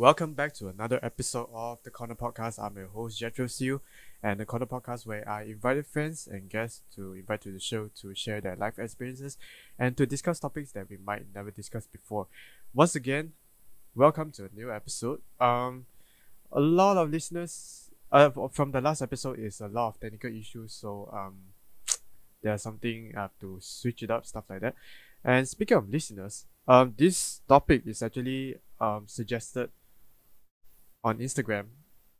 Welcome back to another episode of the Corner Podcast. I'm your host Jethro Siu, and the Corner Podcast where I invited friends and guests to invite to the show to share their life experiences and to discuss topics that we might never discuss before. Once again, welcome to a new episode. Um, a lot of listeners uh, from the last episode is a lot of technical issues, so um, there's something I have to switch it up, stuff like that. And speaking of listeners, um, this topic is actually um suggested on Instagram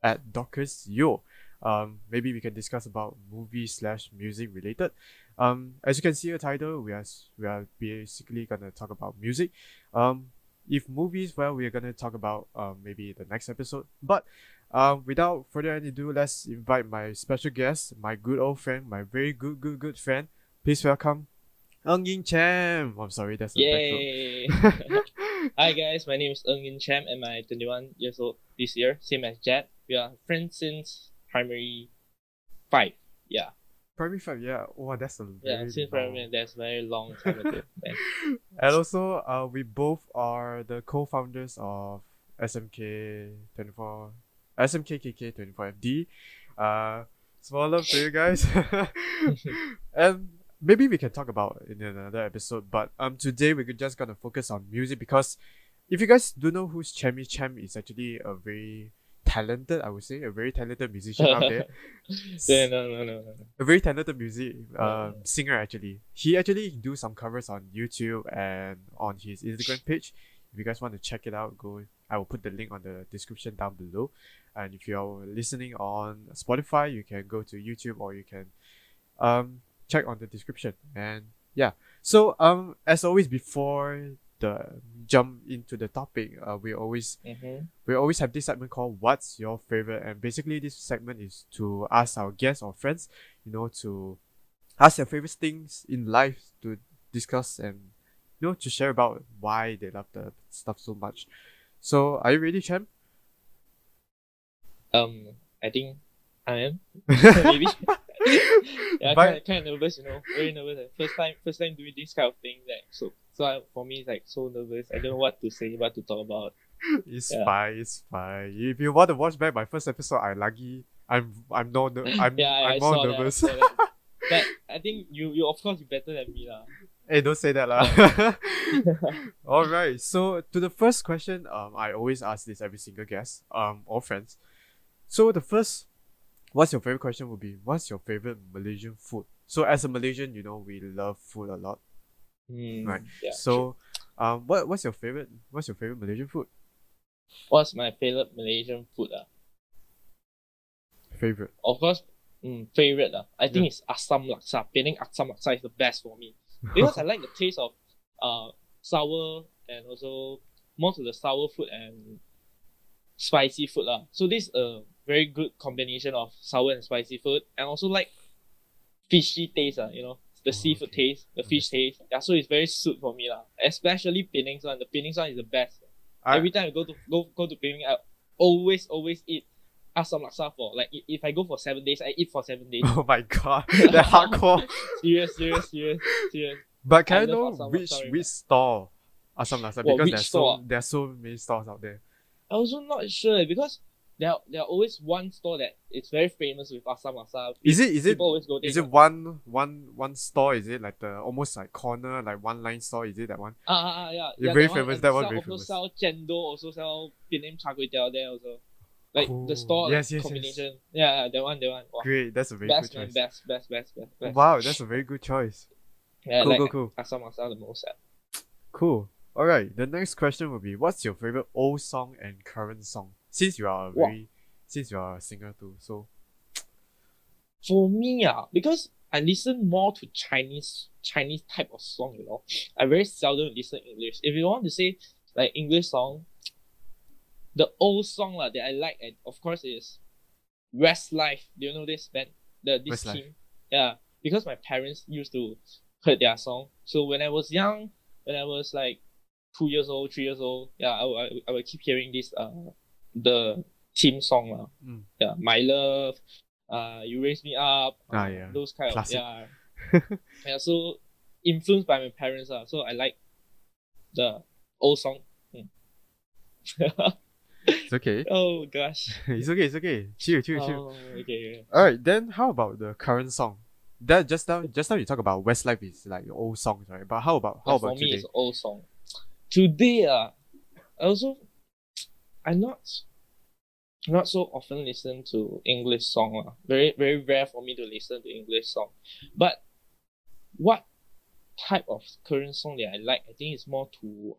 at Dorcas Yo. Um, maybe we can discuss about movie slash music related. Um, as you can see the title, we are we are basically gonna talk about music. Um, if movies, well, we are gonna talk about um maybe the next episode. But um, without further ado, let's invite my special guest, my good old friend, my very good good good friend. Please welcome Ng Yin Cham. I'm sorry, that's a Yay! Hi guys, my name is Ng Yin Cham and I'm 21 years old this year, same as Jet. We are friends since primary five. Yeah. Primary five, yeah. Oh, that's a Yeah, since long- primary that's very long time ago. And also, uh, we both are the co-founders of SMK 24, SMKKK 24FD. Uh, small love to you guys. and maybe we can talk about in another episode. But um, today we're just gonna focus on music because if you guys don't know who's Chammy Cham is actually a very talented, I would say, a very talented musician out there. Yeah, no, no, no, no. a very talented music um, singer actually. He actually do some covers on YouTube and on his Instagram page. If you guys want to check it out, go. I will put the link on the description down below. And if you're listening on Spotify, you can go to YouTube or you can um check on the description. And yeah, so um as always before the jump into the topic, uh, we always Mhm. we always have this segment called What's Your Favorite? And basically, this segment is to ask our guests or friends, you know, to ask their favorite things in life to discuss and, you know, to share about why they love the stuff so much. So, are you ready, Cham? Um, I think I am. Maybe. yeah, But- kind of, kind of nervous, you know. Very nervous. Like, First time, first time doing this kind of thing. Like so, so I, for me, it's like so nervous. I don't know what to say, what to talk about. It's Yeah. fine, it's fine. If you want to watch back my first episode, I lucky. I'm I'm no I'm yeah, I, I'm I more nervous. that. I. But I think you, you of course, you better than me, lah. Hey, don't say that lah. All right. So to the first question, um, I always ask this every single guest, um, or friends. So the first, what's your favorite question would be, what's your favorite Malaysian food? So as a Malaysian, you know we love food a lot. Hmm, Right. Yeah, so, um, what what's your favorite? What's your favorite Malaysian food? What's my favorite Malaysian food? Ah? Favorite. Of course, mm, favorite. Ah. I think Yeah. it's asam Laksa. Penang asam Laksa is the best for me. Because I like the taste of uh, sour and also most of the sour food and spicy food. Ah. So this is a very good combination of sour and spicy food. And also like fishy taste, ah, you know. The Oh, seafood okay. taste, the fish taste. Yeah, so it's very suit for me. lah. Especially Penang's one. The Penang's one is the best. I- Every time I go to go go to Penang, I always always eat asam laksa for like if I go for seven days, I eat for seven days. Oh my god, that hardcore. serious, serious, serious, serious. But can I, I know which which store? Assam Laksa What, because there's store? so there's so many stores out there. I also not sure because there there are always one store that it's very famous with asam laksa. Is it is it People always go there. Is it one one one store? Is it like the almost like corner like one line store? Is it that one? Ah, ah, ah, yeah. You're yeah, very that famous, and that one very also famous. sell chendol, also sell Penang char kway teow there also. Like Cool. the store Yes, yes, yes. combination. Yeah, yeah, that one, that one. Wow. Great, that's a very best good man, choice. best, best, best, best, best. Wow, that's a very good choice. Yeah, cool, like cool, cool, asam laksa the most. ah. cool. All right, the next question will be, what's your favorite old song and current song? Since you are a Wow. very, since you are a singer too, so For me, ah, because I listen more to Chinese Chinese type of song, you know. I very seldom listen English. If you want to say like English song, the old song lah that I like, and of course is Westlife. Do you know this band? The this Westlife. team. Yeah, because my parents used to heard their song. So when I was young, when I was like two years old, three years old, yeah, I, will- I, will- I will keep hearing this uh the team song lah. Mm. Yeah, my love, uh, you raise me up. Ah, uh, yeah. those kind Classic. of yeah. yeah, so influenced by my parents ah, so I like the old song. Mm. It's okay. Oh gosh. it's okay. It's okay. Chill, chill, chill. Oh, okay. All right. Then how about the current song? That just now, just now you talk about Westlife is like old songs, right? But how about how But about for me, today? it's old song. Today, uh, I also, I'm not, not so often listen to English song. lah. Very, very rare for me to listen to English song. But what type of current song that I like, I think it's more to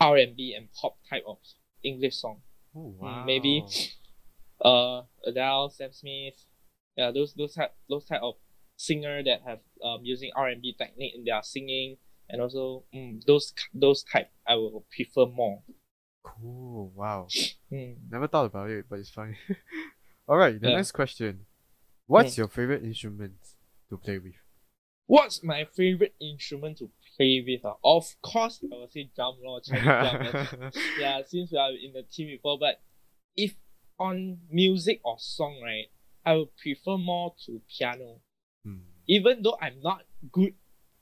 R&B and pop type of English song. Oh Mm, maybe uh Adele, Sam Smith, yeah, those those type those type of singer that have um using R and B technique in their singing, and also mm, those those type I will prefer more. Cool. Wow. Mm. Never thought about it, but it's fine. All right. The Yeah. next question. What's Mm. your favorite instrument to play with? What's my favorite instrument to play with? ah? Of course, I will say drum lor, drum. yeah, since we are in the team before, but if on music or song, right, I would prefer more to piano. Hmm. even though I'm not good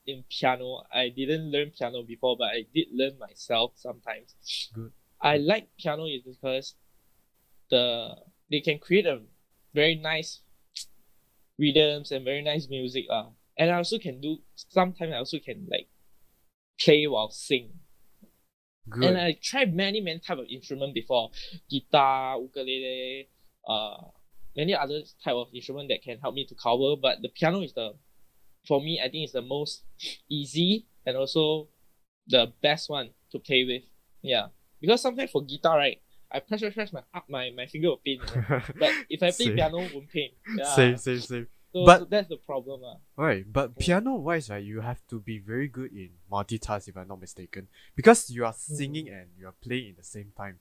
in piano, I didn't learn piano before, but I did learn myself sometimes. Good. I like piano is because the they can create a very nice rhythms and very nice music uh. And I also can do sometimes I also can like play while sing. Good. And I tried many, many type of instrument before. Guitar, ukulele, uh, many other type of instrument that can help me to cover. But the piano is the, for me, I think it's the most easy and also the best one to play with. Yeah. Because sometimes for guitar, right, I press, press, press my up my, my finger will pain. You know? But if I play Same. piano, it won't pain. Yeah. Same, same, same. So, But- so that's the problem. Uh. Right, but piano wise, right, you have to be very good in multitask if I'm not mistaken. Because you are singing and you are playing at the same time.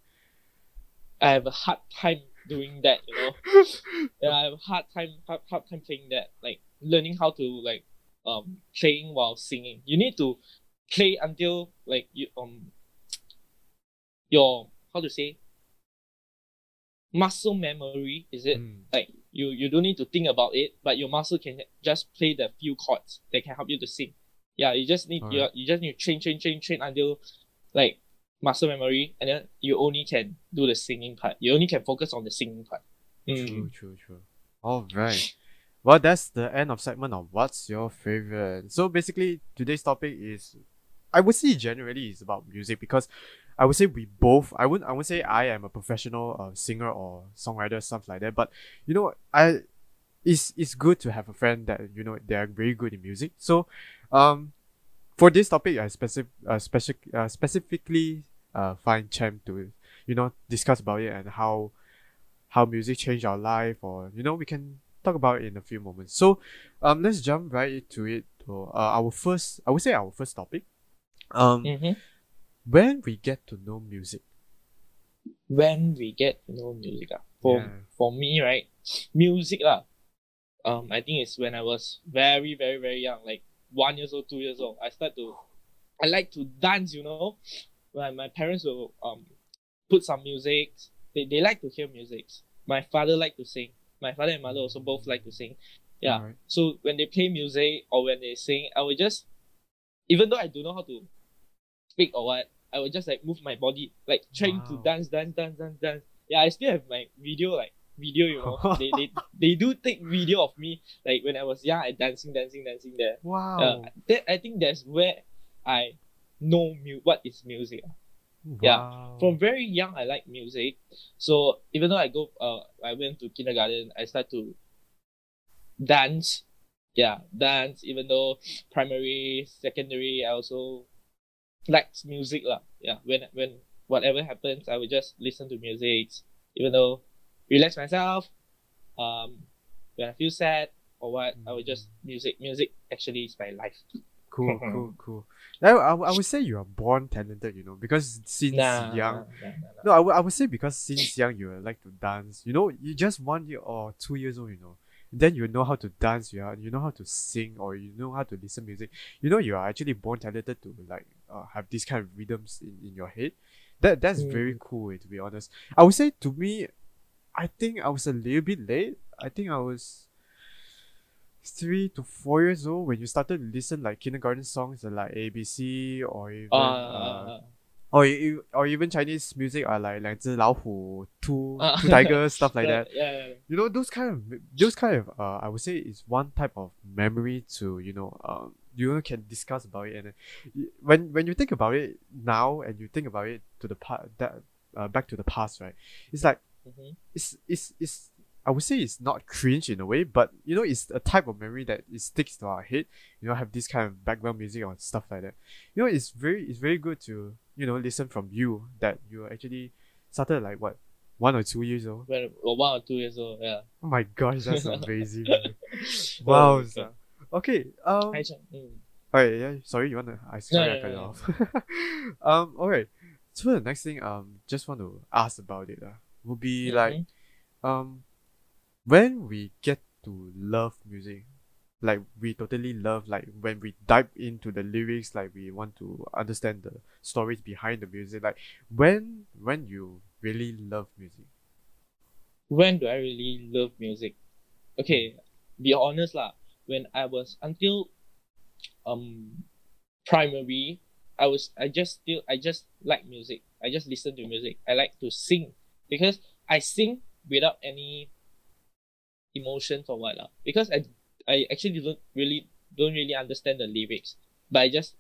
I have a hard time doing that, you know. yeah, I have a hard time hard, hard time playing that. Like learning how to like um playing while singing. You need to play until like you um your how to say muscle memory is it Mm. like you you don't need to think about it but your muscle can just play the few chords that can help you to sing yeah you just need you, you just need to train train train train until like muscle memory and then you only can do the singing part you only can focus on the singing part Mm. True, true, true. All right. Well, that's the end of segment of what's your favorite. So basically, today's topic is, I would say generally is about music because I would say we both. I wouldn't. I would say I am a professional uh, singer or songwriter, something like that. But you know, I it's it's good to have a friend that you know they are very good in music. So, um, for this topic, I specific uh, specific uh, specifically uh find Chem to you know discuss about it and how how music changed our life or you know we can talk about it in a few moments. So um let's jump right into it to uh, our first i would say our first topic. Um Mhm. when we get to know music. When we get to know music ah, for Yeah. for me right music lah um I think it's when I was very very very young like one years old two years old I start to I like to dance you know. When my parents will um put some music they, they like to hear music my father like to sing my father and mother also both like to sing. Yeah. Alright. so when they play music or when they sing I will just even though I don't know how to speak or what I will just like move my body like trying to dance dance dance dance dance. Yeah I still have my video like video you know. They, they they do take video of me like when I was young I dancing dancing dancing there. Wow. Uh, that, I think that's where I know mu- what is music ah. yeah. From very young I like music. So even though I go uh I went to kindergarten I start to dance. Yeah dance even though primary secondary I also like music lah. Yeah when when whatever happens I will just listen to music. Even though relax myself um when I feel sad or what I will just music music actually is my life cool cool cool I, I, I would say you are born talented you know because since nah, young nah, nah. No, I would, I would say because since young you like to dance. You know, you just one year or two years old, you know. Then you know how to dance, you, are, you know how to sing, or you know how to listen music. You know, you are actually born talented to like uh, have these kind of rhythms in, in your head. That that's very cool, eh, to be honest. I would say to me, I think I was a little bit late. I think I was three to four years old when you started to listen like kindergarten songs uh, like ABC or even Uh, uh, or you, or even Chinese music are like 两只老虎, two Uh, two tigers, stuff like Yeah, that. Yeah, yeah, yeah. You know those kind of those kind of uh, I would say is one type of memory to you know um you know, can discuss about it and then y- when when you think about it now and you think about it to the part that uh, back to the past right it's like Mhm. it's it's it's I would say it's not cringe in a way, but you know, it's a type of memory that it sticks to our head. You know, have this kind of background music or stuff like that. You know, it's very it's very good to you know listen from you that you actually started like what one or two years old. Or one or two years old, yeah. Oh my gosh, that's amazing. Oh wow. Okay. Um. Hi, Chan. Mm. Alright, yeah. Sorry, you wanna? I sorry, no, I cut no. off. um. Alright. So the next thing, um, just want to ask about it. Uh, would be like Mhm. um when we get to love music like we totally love like when we dive into the lyrics like we want to understand the stories behind the music like when when you really love music when do I really love music? Okay, be honest lah. When I was until um primary, I was I just still I just like music. I just listen to music. I like to sing because I sing without any emotions or what lah. Because I I actually don't really don't really understand the lyrics, but I just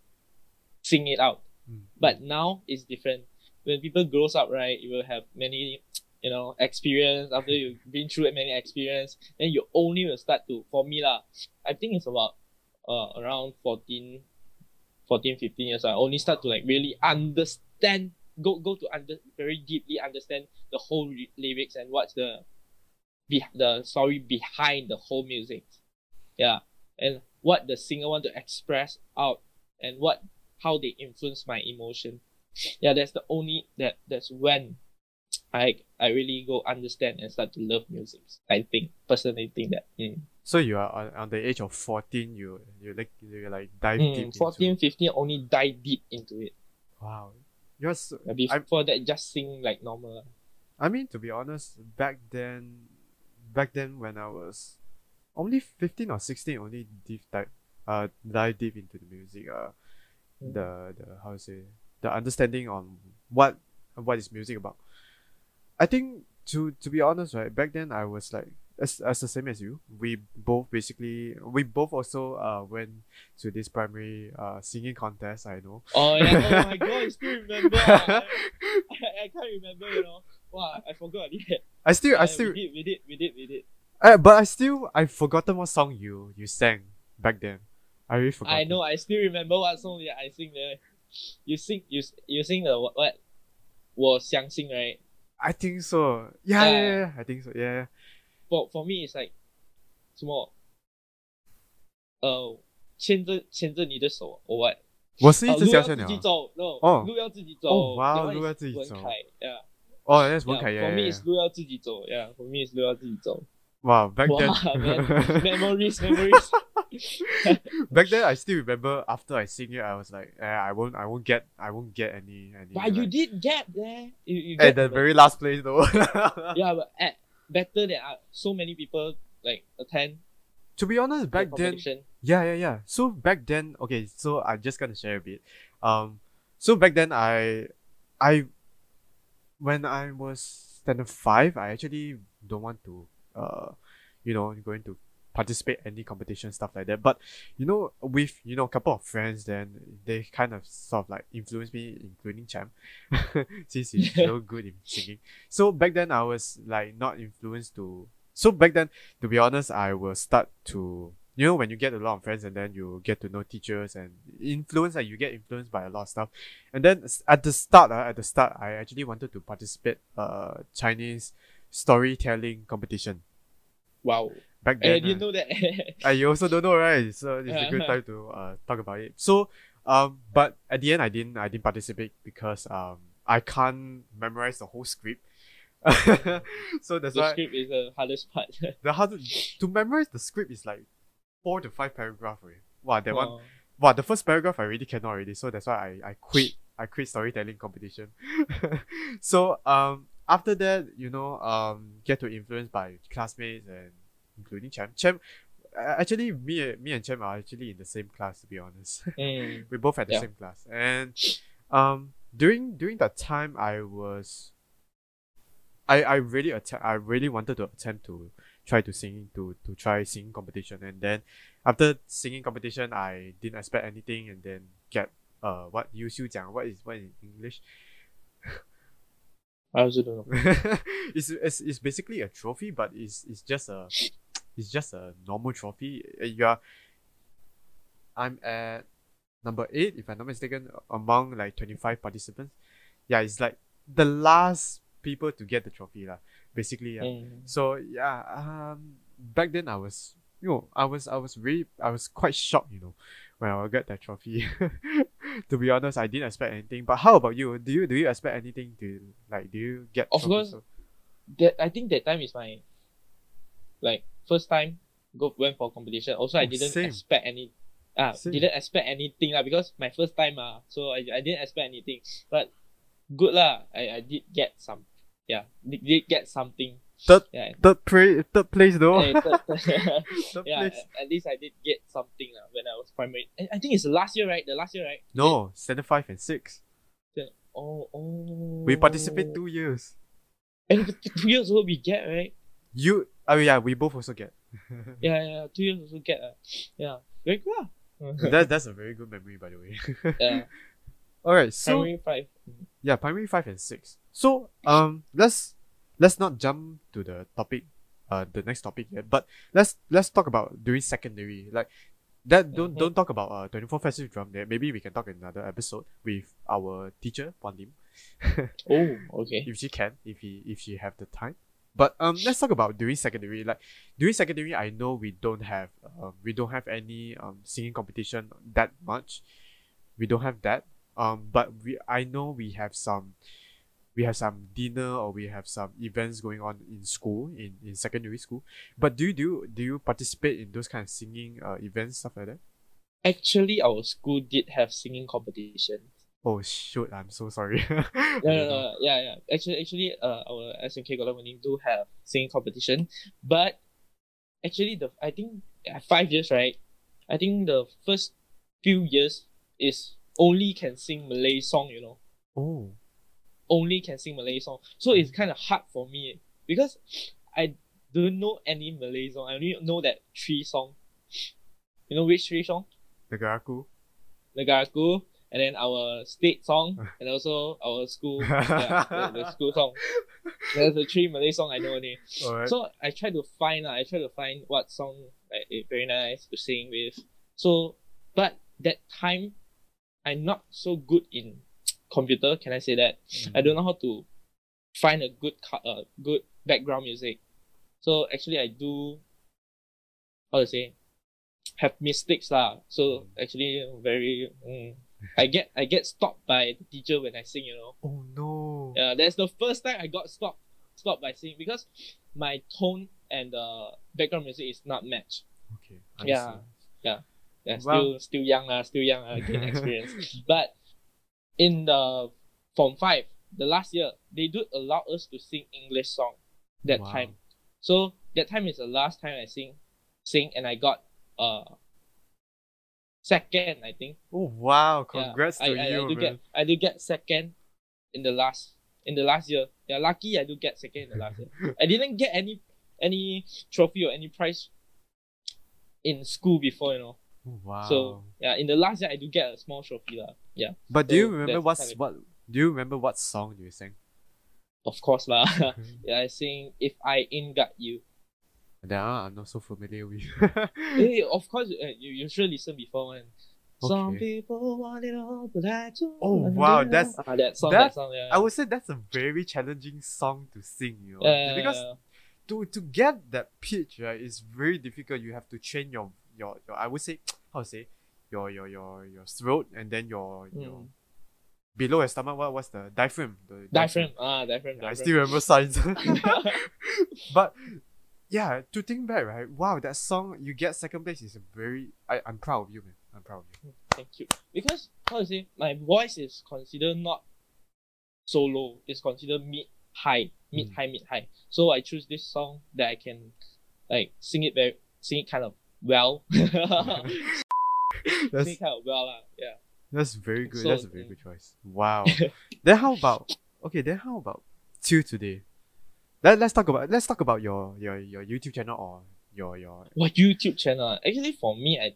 sing it out. Mm. But now it's different. When people grows up, right, you will have many, you know, experience. After you've been through many experience, then you only will start to, for me lah, I think it's about uh, around 14, 14, 15 years. I only start to like really understand, go go to under very deeply understand the whole re- lyrics and what's the, be, the story behind the whole music. Yeah, and what the singer want to express out and what how they influence my emotion. Yeah, that's the only that that's when I I really go understand and start to love music. I think personally think that. Mm. so you are on, on the age of 14 you you like you like dive deep Mm, into 15 only dive deep into it. wow you're so, Before that, just sing like normal. I mean to be honest back then back then when I was only 15 or 16 only deep dive uh dive deep into the music uh Mm. the the how to say the understanding on what what is music about i think to to be honest right back then i was like as, as the same as you we both basically we both also uh went to this primary uh singing contest i know Oh yeah! Oh my god! I still remember. I, I, I can't remember. You know. Wow! I forgot. Yeah. i still i Yeah, still We did. We did. We did. We did. uh, but i still i've forgotten what song you you sang back then i really forgot I know. I still remember what song that I sing there. You sing. You you sing the what? what 我相信 right? i think so yeah yeah, Uh, yeah i think so yeah For for me, it's like 什么？呃，牵着牵着你的手，or what？我是一哦路要直小小鸟自己走，no，哦路要自己走。哦哇 that one 路要 is 自己走文凯，yeah。 oh that's Yeah, 文凯 yeah, For me, yeah, it's yeah. 路要自己走，yeah。For me, it's 路要自己走。 wow back 哇 then ，man, memories, memories。 back then I still remember after I sing it I was like eh, I won't I won't get I won't get any any But you like- did get there. You, you at get the the- very last place though yeah, but at better than uh, so many people like attend to be honest the back then competition. yeah yeah yeah so back then okay so I'm just gonna share a bit um so back then I I when I was standard five I actually don't want to uh you know going to participate any competition stuff like that. But you know with you know a couple of friends then they kind of sort of like influenced me including Cham. Since he's so good in singing. So back then I was like not influenced to so back then to be honest I will start to you know when you get a lot of friends and then you get to know teachers and influence and you get influenced by a lot of stuff and then at the start uh, at the start I actually wanted to participate uh Chinese storytelling competition Wow. back I then didn't uh, know that. uh, you also don't know, right? So it's a good time to uh, talk about it. So, um, but at the end, I didn't, I didn't participate because um, I can't memorize the whole script. so that's the why script is the hardest part. the hard to memorize the script is like four to five paragraph. Right? Wow, that one. Wow. Wow, the first paragraph I really cannot already. So that's why I, I quit. I quit storytelling competition. so um after that, you know, um get to influence by classmates and including Chem. Chem uh, actually me me and Chem are actually in the same class to be honest. Mm. we both had the Yeah. same class. And um during during that time I was I I really attempt I really wanted to attempt to try to sing to to try singing competition and then after singing competition I didn't expect anything and then get uh what 优秀奖 what is what in English I also don't know. it's, it's it's basically a trophy but it's it's just a it's just a normal trophy Uh, you are I'm at number eight if I'm not mistaken among like 25 participants yeah it's like the last people to get the trophy lah basically yeah. Mm. So yeah, um, back then I was, you know, I was, I was really, I was quite shocked, you know, when I got that trophy. to be honest, I didn't expect anything. But how about you? Do you do you expect anything to like? Do you get? Of course. That I think that time is my like first time go went for competition. Also, I Oh, didn't same. expect any. Ah, Same. didn't expect anything lah because my first time ah, so I, I didn't expect anything. But good lah, I, I did get some. Yeah, did, did get something. Third, Yeah, third, pra- third place though. Eh, third- third yeah. place. At, at least I did get something lah when I was primary. I, I think it's the last year, right? The last year, right? No, standard five and six. Oh, oh. We participate two years. And two years old we get right. You, oh yeah, we both also get. Yeah, yeah, two years also get. Uh, yeah, very good. ah. that, that's a very good memory, by the way. yeah, All right, so primary five. Yeah, primary five and six. So um let's let's not jump to the topic uh the next topic yet, but let's let's talk about during secondary. Like that don't Mhm. don't talk about uh twenty four festive drum there. Maybe we can talk in another episode with our teacher, Wan Lim. Oh, okay. if she can, if he if she have the time. But um let's talk about during secondary. Like during secondary I know we don't have um we don't have any um singing competition that much. We don't have that. Um but we I know we have some we have some dinner or we have some events going on in school in, in secondary school. But do you do you, do you participate in those kind of singing uh events stuff like that? Actually, our school did have singing competition. Oh shoot! I'm so sorry. No, no, no, yeah, yeah. Actually, actually, uh, our SMK Golden do have singing competition, but actually, the I think uh, five years, right? I think the first few years is only can sing Malay song, you know. Oh, only can sing Malay song. So it's kind of hard for me because I don't know any Malay song. I only know that three song. You know which three song? Negaraku. Negaraku, and then our state song, and also our school, yeah, the, the school song. There's the three Malay song I know only. Alright. So I try to find, uh, I try to find what song like eh, very nice to sing with. So, but that time, I'm not so good in computer. Can I say that? I don't know how to find a good uh, good background music. So actually, I do how to say have mistakes lah. So actually, very mm, I get I get stopped by the teacher when I sing. You know, Oh no. yeah, that's the first time I got stopped stopped by singing because my tone and the background music is not matched. Okay. I Yeah. see. Yeah, Wow. still still young lah, still young, uh, experience. but in the form five, the last year, they do allow us to sing English song that Wow. time. So that time is the last time I sing sing and I got uh second, I think. Oh wow! Yeah, Congrats I, to I, you, I do man. get I do get second in the last in the last year. Yeah, lucky I do get second in the last year. I didn't get any any trophy or any prize in school before, you know. Oh, wow. So yeah, in the last year I do get a small trophy lah. Yeah, but do you remember what's what? Do you remember what song you sang? of course lah. yeah, I sing if I ain't got you. That one I'm not so familiar with. hey, of course uh, you you should listen before one. Some people want it all, but I don't. Oh, wow, that's- ah, that song. that- That, song. Yeah. I would say that's a very challenging song to sing. You know, Yeah, because yeah, to to get that pitch right is very difficult. You have to train your your, your I would say how to say your your your your throat and then your your Mm. below your stomach. What what's the diaphragm? The diaphragm. Ah, diaphragm. I diaphragm. still remember science. but yeah, to think back, right? Wow, that song you get second place is a very I, I'm proud of you, man. I'm proud of you. Thank you. Because how to say, my voice is considered not so low. It's considered mid high, mid Mm. high, mid high. So I choose this song that I can like sing it very, sing it kind of well. That's kind of well lah. Yeah. That's very good. So, That's a very mm. good choice. Wow. then how about okay? Then how about till today? Let Let's talk about let's talk about your your your YouTube channel or your your What YouTube channel? Actually, for me, I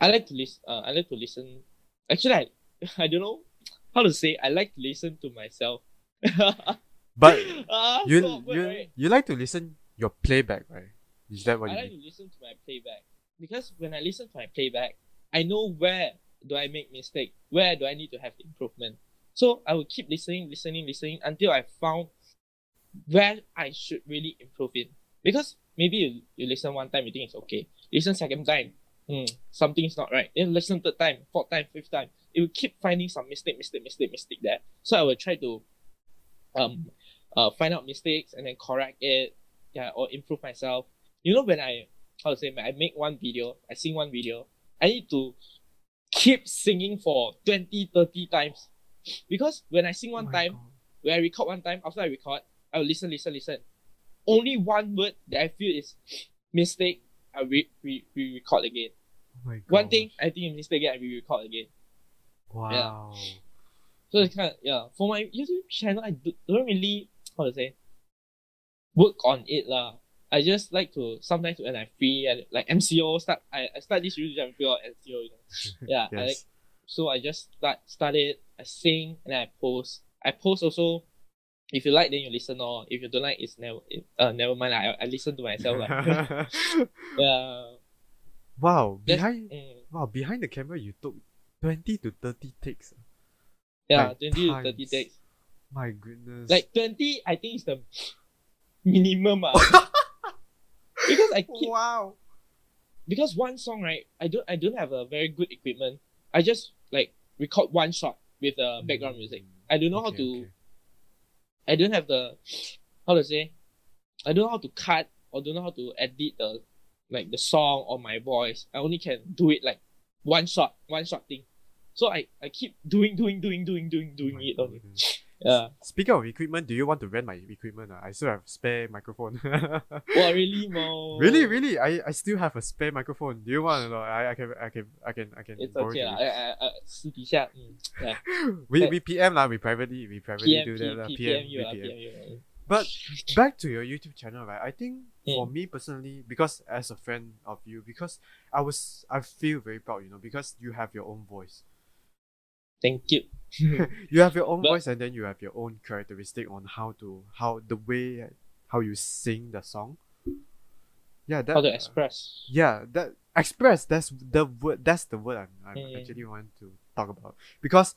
I like to listen. Uh, I like to listen. Actually, I I don't know how to say. I like to listen to myself. but Ah, you so awkward, you right? you like to listen your playback, right? Is that what I you like mean? to listen to my playback because when I listen to my playback, I know where do I make mistake, where do I need to have improvement. So I will keep listening, listening, listening until I found where I should really improve in. Because maybe you, you listen one time, you think it's okay. Listen second time, hmm, something's not right. Then listen third time, fourth time, fifth time. It will keep finding some mistake, mistake, mistake, mistake there. So I will try to um uh find out mistakes and then correct it, yeah, or improve myself. You know when I how to say I make one video, I sing one video, I need to keep singing for 20, 30 times. Because when I sing one Oh time, God. when I record one time, after I record, I will listen, listen, listen. Only one word that I feel is mistake, I re, re, re record again. Oh One thing I think is mistake again, I re record again. Wow. So it's kind of yeah. For my YouTube channel, I do, don't really how to say work on it lah. I just like to sometimes when I'm free and like MCO start. I, I start this YouTube channel because of MCO. You know. Yeah. I like, so I just start start it. I sing and I post. I post also. If you like, then you listen. Or if you don't like, it's never. It, uh, never mind. I, I listen to myself. lah. yeah. wow. Behind mm. wow behind the camera you took twenty to thirty takes. Yeah. Like Twenty to thirty takes. My goodness. Like twenty, I think is the minimum. ah. because I keep wow. because one song right i don't i don't have a very good equipment i just like record one shot with uh, background music i don't know how to okay. i don't have the how to say i don't know how to cut or don't know how to edit the like the song or my voice i only can do it like one shot one shot thing so i i keep doing doing doing doing doing doing My it only goodness yeah Speaking of equipment, do you want to rent my equipment? ah? I still have spare microphone. well really Mo? really, really, I, I still have a spare microphone. Do you want to know? I, I can I can I can I can it's borrow okay it lah. to I, I, I, 私底下, mm, yeah. you. We we PM lah. We privately we privately PM, do that lah. P- PM, PM you, we ah, PM. PM you. ah. But back to your YouTube channel, right? I think for Mm. me personally, because as a friend of you, because I was I feel very proud, you know, because you have your own voice. Thank you. You have your own But- voice, and then you have your own characteristic on how to how the way how you sing the song. Yeah, that How to express. yeah that express that's the word that's the word I'm, I'm Mm. actually want to talk about because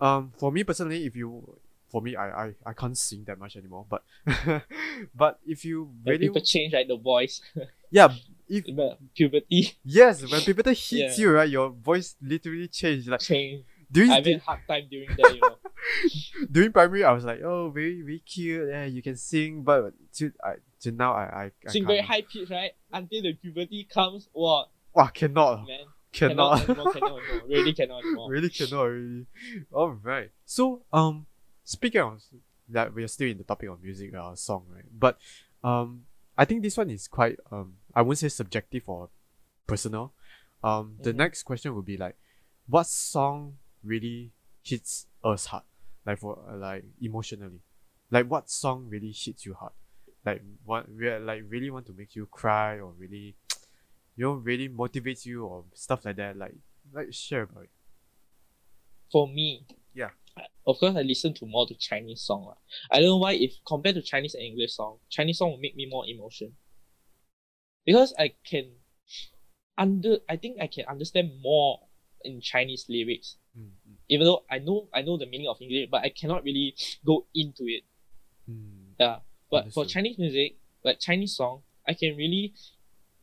um for me personally if you for me I I, I can't sing that much anymore but but if you When really people change like the voice, yeah if puberty yes when puberty hits Yeah. you right your voice literally changed like change. During I had hard time during that, you know. during primary I was like oh very very cute yeah you can sing but to I to now I I, I Sing very high pitch, right? Until the puberty comes, wow, wow cannot man, cannot, anymore, cannot anymore. Really cannot anymore. really cannot really. All right. So um, speaking of that, we are still in the topic of music, uh, song, right? But um, I think this one is quite um, I wouldn't say subjective or personal. Um, the Mhm. next question would be like, what song really hits us hard, like for uh, like emotionally, like what song really hits you hard, like what re- like really want to make you cry or really. You know, really motivates you or stuff like that. Like, like share about it. For me, Yeah. Of course, I listen to more to Chinese song. lah. I don't know why. If compared to Chinese and English song, Chinese song will make me more emotion. Because I can under, I think I can understand more in Chinese lyrics. Mm, mm, Even though I know I know the meaning of English, but I cannot really go into it. mm. Yeah. But for Chinese music, like Chinese song, I can really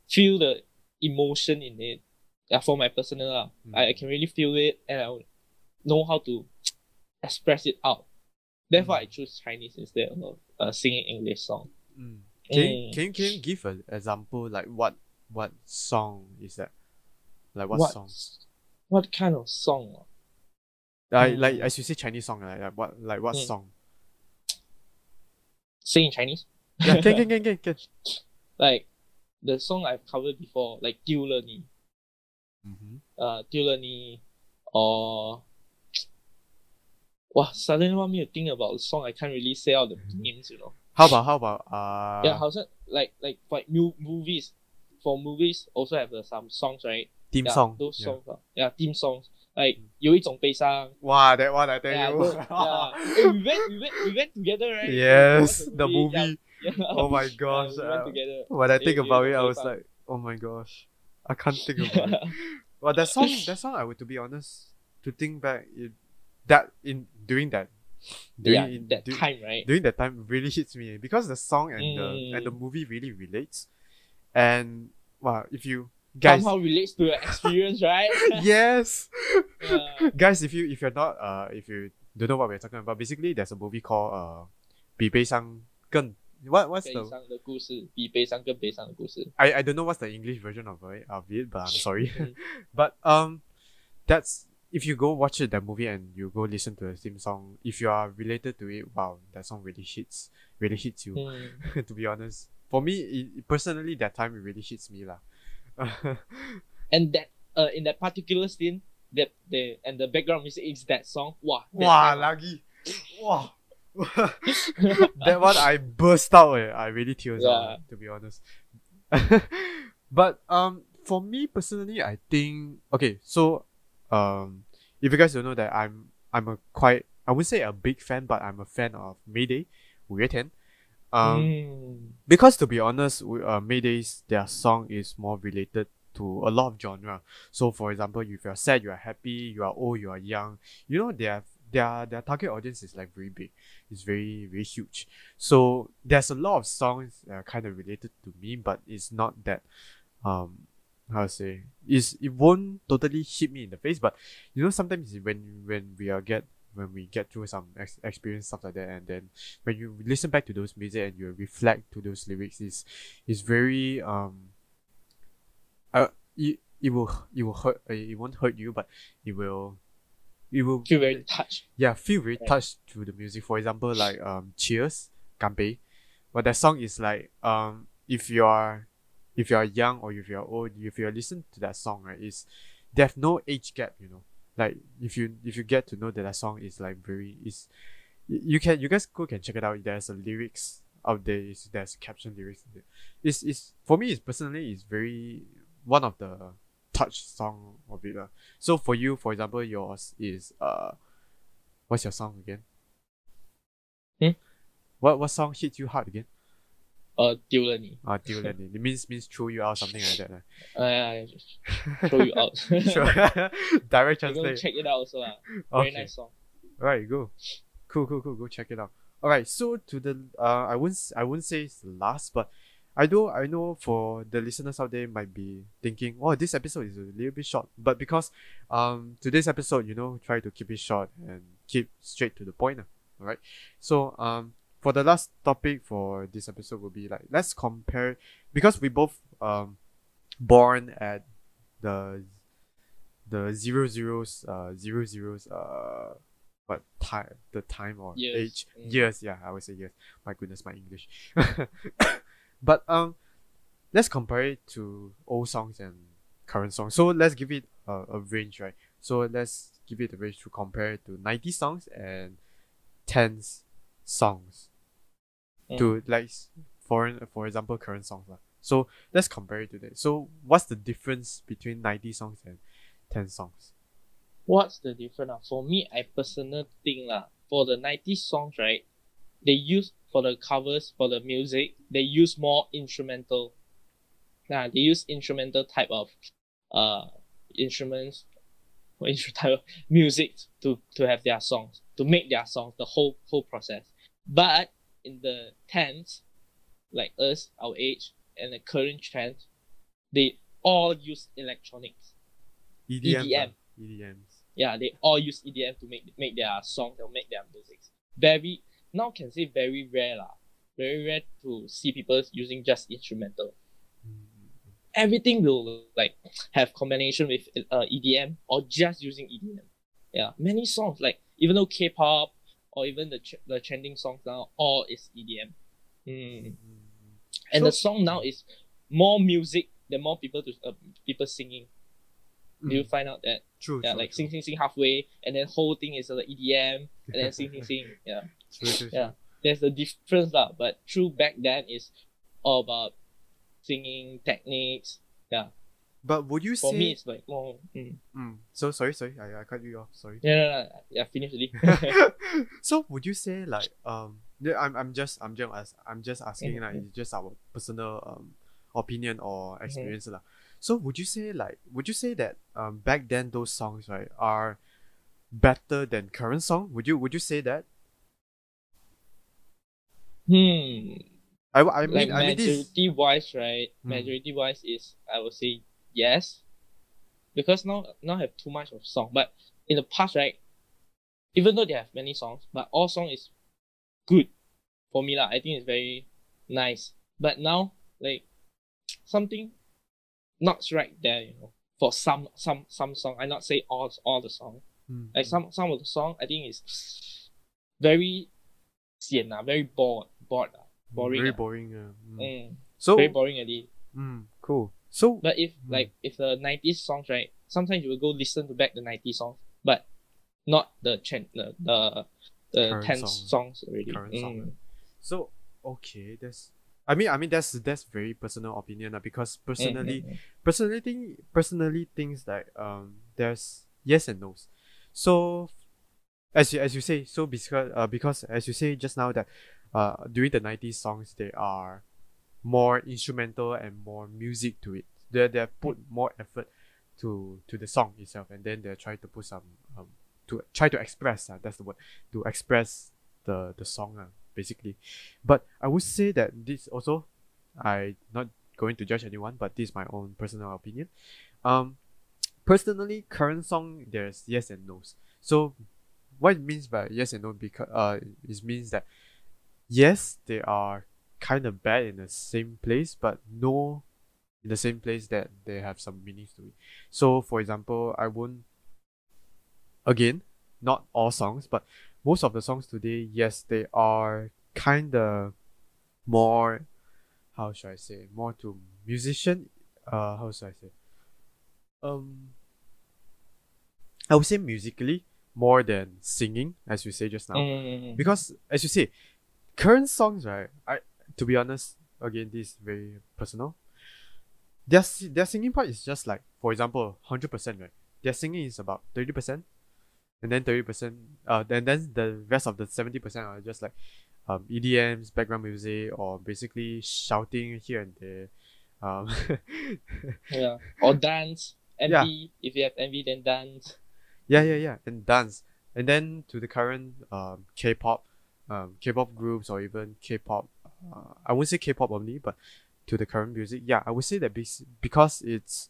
feel the emotion in it. Yeah, for my personal, lah. I, I Mm. can really feel it and I know how to express it out. Therefore, I Mm. choose Chinese instead of uh, singing English song. Mm. Can, you, Mm. can, can you give an example like what what song is that? Like what, song? What kind of song? Like, mm. like as you say Chinese song, like, like what like what mm. song? Sing in Chinese? yeah, can, can, can, can, can. Like the song I've covered before, like Diu Le Mm-hmm. Uh Diu or Wow, suddenly want me to think about a song I can't really say all the mm-hmm. names, you know. How about how about uh Yeah, how's it like like for new movies. For movies also have uh, some songs, right? Theme yeah, song. Those yeah. songs. Uh, yeah, theme songs Like 有一种悲伤 Wow, that one I tell Yeah, you. those- yeah. Eh, we went we went we went together, right? yes, We watched the movie. Yeah, yeah. Oh my Yeah, gosh. we uh, went together. when I It- think it about was it, I very was fun. like, oh my gosh, I can't think about it. Well, that song, that song, I would to be honest, to think back, it, that in during that, during yeah, in, that du- time, right? during that time really hits me because the song and the and the Mm. movie really relates, and wow, if you guys, Somehow relates to your experience, right? yes, yeah. guys, if you if you're not uh if you don't know what we're talking about, basically there's a movie called uh 比悲伤更 what what's 悲 the 伤的故事比悲伤更悲伤的故事。 I, I don't know what's the English version of it, of it but I'm sorry. Mm. but um that's if you go watch it that movie and you go listen to the theme song, if you are related to it, wow, that song really hits really hits you, Mm. to be honest. For me, it, personally that time it really hits me lah. and that uh, in that particular scene that the and the background music is that song. Wah. That Wah, lagi. Wah. that one I burst out. Eh. I really tears yeah. out. To be honest. but um, for me personally, I think okay. So um, if you guys don't know that I'm I'm a quite I wouldn't say a big fan, but I'm a fan of Mayday, Wu um Mm. because to be honest, we- uh, Mayday's their song is more related to a lot of genre. So, for example, if you're sad, you are happy, you are old, you are young. You know, their their their target audience is like very big. It's very very huge. So there's a lot of songs that are kind of related to me, but it's not that um how to say is it won't totally hit me in the face. But you know, sometimes when when we are get when we get through some ex- experience stuff like that, and then when you listen back to those music and you reflect to those lyrics is is very um uh it, it will it will hurt uh, it won't hurt you but it will it will Feel very touched. yeah feel very Right. touched through the music for example like um cheers Ganpei but that song is like um if you are if you are young or if you are old if you listen to that song right is there's no age gap you know like if you if you get to know that that song is like very is you can you guys go can check it out there's a lyrics out there there's caption lyrics in it. it's it's for me it's personally it's very one of the touch song of it lah. so for you for example yours is uh what's your song again Hmm? what what song hit you hard again 呃，丢了你。 uh deal it means means throw you out something like that lah. 哎，throw you out. sure direct You go translate check it out also. ah. Very Okay. nice song. Alright, go. Cool, cool, cool. Go check it out. Alright, so to the uh, I wouldn't s- I wouldn't say it's the last, but I know I know for the listeners out there might be thinking, oh, this episode is a little bit short. But because um today's episode, you know, try to keep it short and keep straight to the point. ah. Alright. So um for the last topic for this episode will be like let's compare because we both um born at the the zero zeros uh zero zeros uh what time the time or Years. age Mm. years yeah i would say years my goodness my english but um let's compare it to old songs and current songs so let's give it a, a range right so let's give it a range to compare it to 90 songs and 10s songs. To like foreign for example current songs lah. so let's compare it to that so what's the difference between 90 songs and 10 songs What's the difference? For me, I personally think lah, for the 90 songs, right, they use for the covers, for the music, they use more instrumental. Yeah, they use instrumental type of uh instruments or instrument type of music to to have their songs, to make their songs, the whole whole process. But in the tens, like us, our age, and the current trend, they all use electronics. EDM EDM. EDMs Yeah, they all use EDM to make make their songs or make their music. Very now can say very rare lah. Very rare to see people using just instrumental. Everything will like have combination with uh, EDM or just using EDM. Yeah, many songs like even though K-pop or even the tr- the trending songs now all is EDM. Mm. And the song now is more music than more people to uh, people singing. Do you find out that True. yeah, true, like true. sing sing sing halfway, and then whole thing is like EDM, and then sing sing sing. Yeah, True, true, yeah. there's a difference lah. But true back then is all about singing techniques. Yeah, But would you say for say? me it's like more. Mm. Mm, so sorry, sorry. I, I cut you off. Sorry. Yeah, no, no, yeah, finish already. so would you say like um yeah, I'm I'm just I'm just as I'm just asking like Mhm. it's just our personal um opinion or Mm-hmm. experience lah. So would you say like would you say that um back then those songs right are better than current song? Would you would you say that? hmm. I, I like mean I mean this majority wise, right? Hmm. Majority wise is I would say yes, because now now have too much of song. But in the past, right, even though they have many songs, but all song is good for me lah. I think it's very nice. But now like something not right there, you know. For some some some song, I not say all all the song. Mm, Like some some of the song, I think is very sian lah, very bored bored lah, boring. Very boring. Uh, mm. Mm, So very boring already. mm, cool. So But if Mm. like if the nineties songs, right? Sometimes you will go listen to back the nineties songs, but not the chen the the, the Current ten song. songs already. Current song, Mm. so okay, that's I mean I mean that's that's very personal opinion uh, because personally Mm, mm, personally think personally things like um there's yes and no's. So as you as you say, so because uh, because as you say just now that uh during the nineties songs they are more instrumental and more music to it. They they put more effort to to the song itself and then they try to put some um to try to express uh, that's the word to express the the song uh, basically. But I would say that this also I not going to judge anyone, but this is my own personal opinion. Um, personally, current song there's yes and no's. So, what it means by yes and no because uh, it means that yes they are kind of bad in the same place, but no in the same place that they have some meanings to it. So, for example, I won't again not all songs, but most of the songs today, yes, they are kind of more how should I say more to musician uh how should I say um I would say musically more than singing as you say just now Mm. because as you say current songs right I to be honest again this is very personal their their singing part is just like for example 100% right their singing is about 30% and then 30% uh then then the rest of the 70% are just like um EDMs background music or basically shouting here and there um Yeah. Or dance. Yeah. If you have MV, then dance. Yeah, yeah, yeah, and dance, and then to the current um K-pop, um K-pop groups or even K-pop, uh, I wouldn't say K-pop only, but to the current music, yeah, I would say that because it's,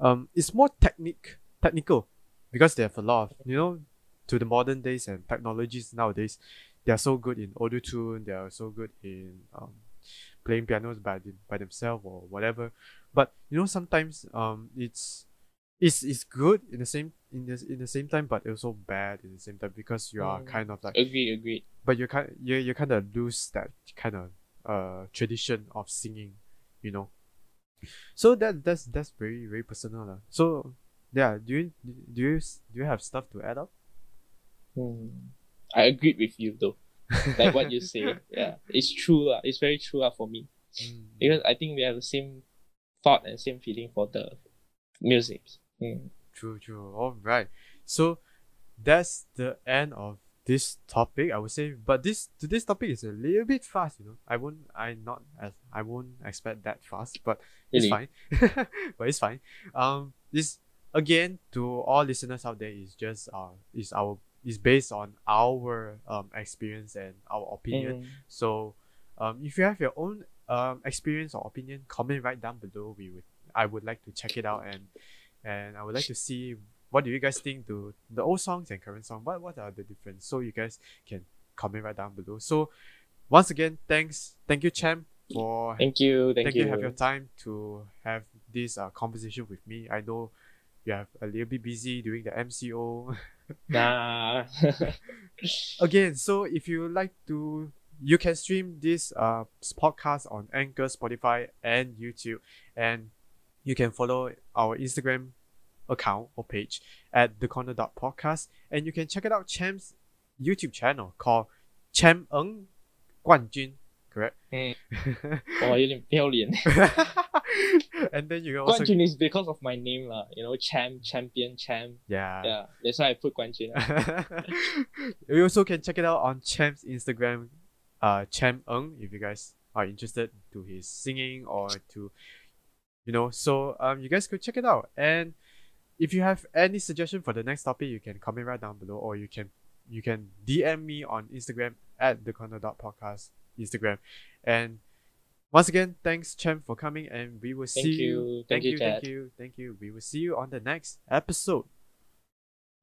um, it's more technic technical, because they have a lot of you know, to the modern days and technologies nowadays, they are so good in auto tune, they are so good in um, playing pianos by them, by themselves or whatever, but you know sometimes um it's it's it's good in the same in the in the same time, but also bad in the same time because you are Mm. kind of like, Agreed, agreed. but you kind you you kind of lose that kind of uh tradition of singing, you know. So that that's that's very very personal lah. So yeah, do you do you do you have stuff to add up? Hmm. I agreed with you though. Like what you say. Yeah. It's true. lah. It's very true lah for me. Because I think we have the same thought and same feeling for the music. Hmm. True, true. All right. So that's the end of this topic, I would say. But this today's topic is a little bit fast, you know. I won't I not as I won't expect that fast, but it's fine. but it's fine. Um this again to all listeners out there is just uh is our is based on our um experience and our opinion. Mm. So, um, if you have your own um experience or opinion, comment right down below. We would I would like to check it out and and I would like to see what do you guys think to the old songs and current song. What what are the difference? So you guys can comment right down below. So, once again, thanks, thank you, Champ, for Thank you. Thank, thank you. you have your time to have this uh, conversation with me. I know you have a little bit busy doing the MCO. Nah. again so if you like to you can stream this uh podcast on anchor spotify and youtube and you can follow our Instagram account or page at the corner dot podcast, and you can check it out Champ's YouTube channel called Champ Eng, Guanjun, correct? Mm. Oh, and then you can also Guanjun is because of my name, la. you know, champ, champion, champ. Yeah. Yeah. That's why I put Guanjun. you also can check it out on Champ's Instagram, uh Champ Eng, if you guys are interested to his singing or to you know, so um, you guys could check it out. And if you have any suggestion for the next topic, you can comment right down below, or you can you can DM me on Instagram at the corner dot podcast Instagram. And once again, thanks Champ for coming, and we will Thank see you. Thank Thank you, you, thank you, thank you. We will see you on the next episode.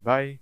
Bye.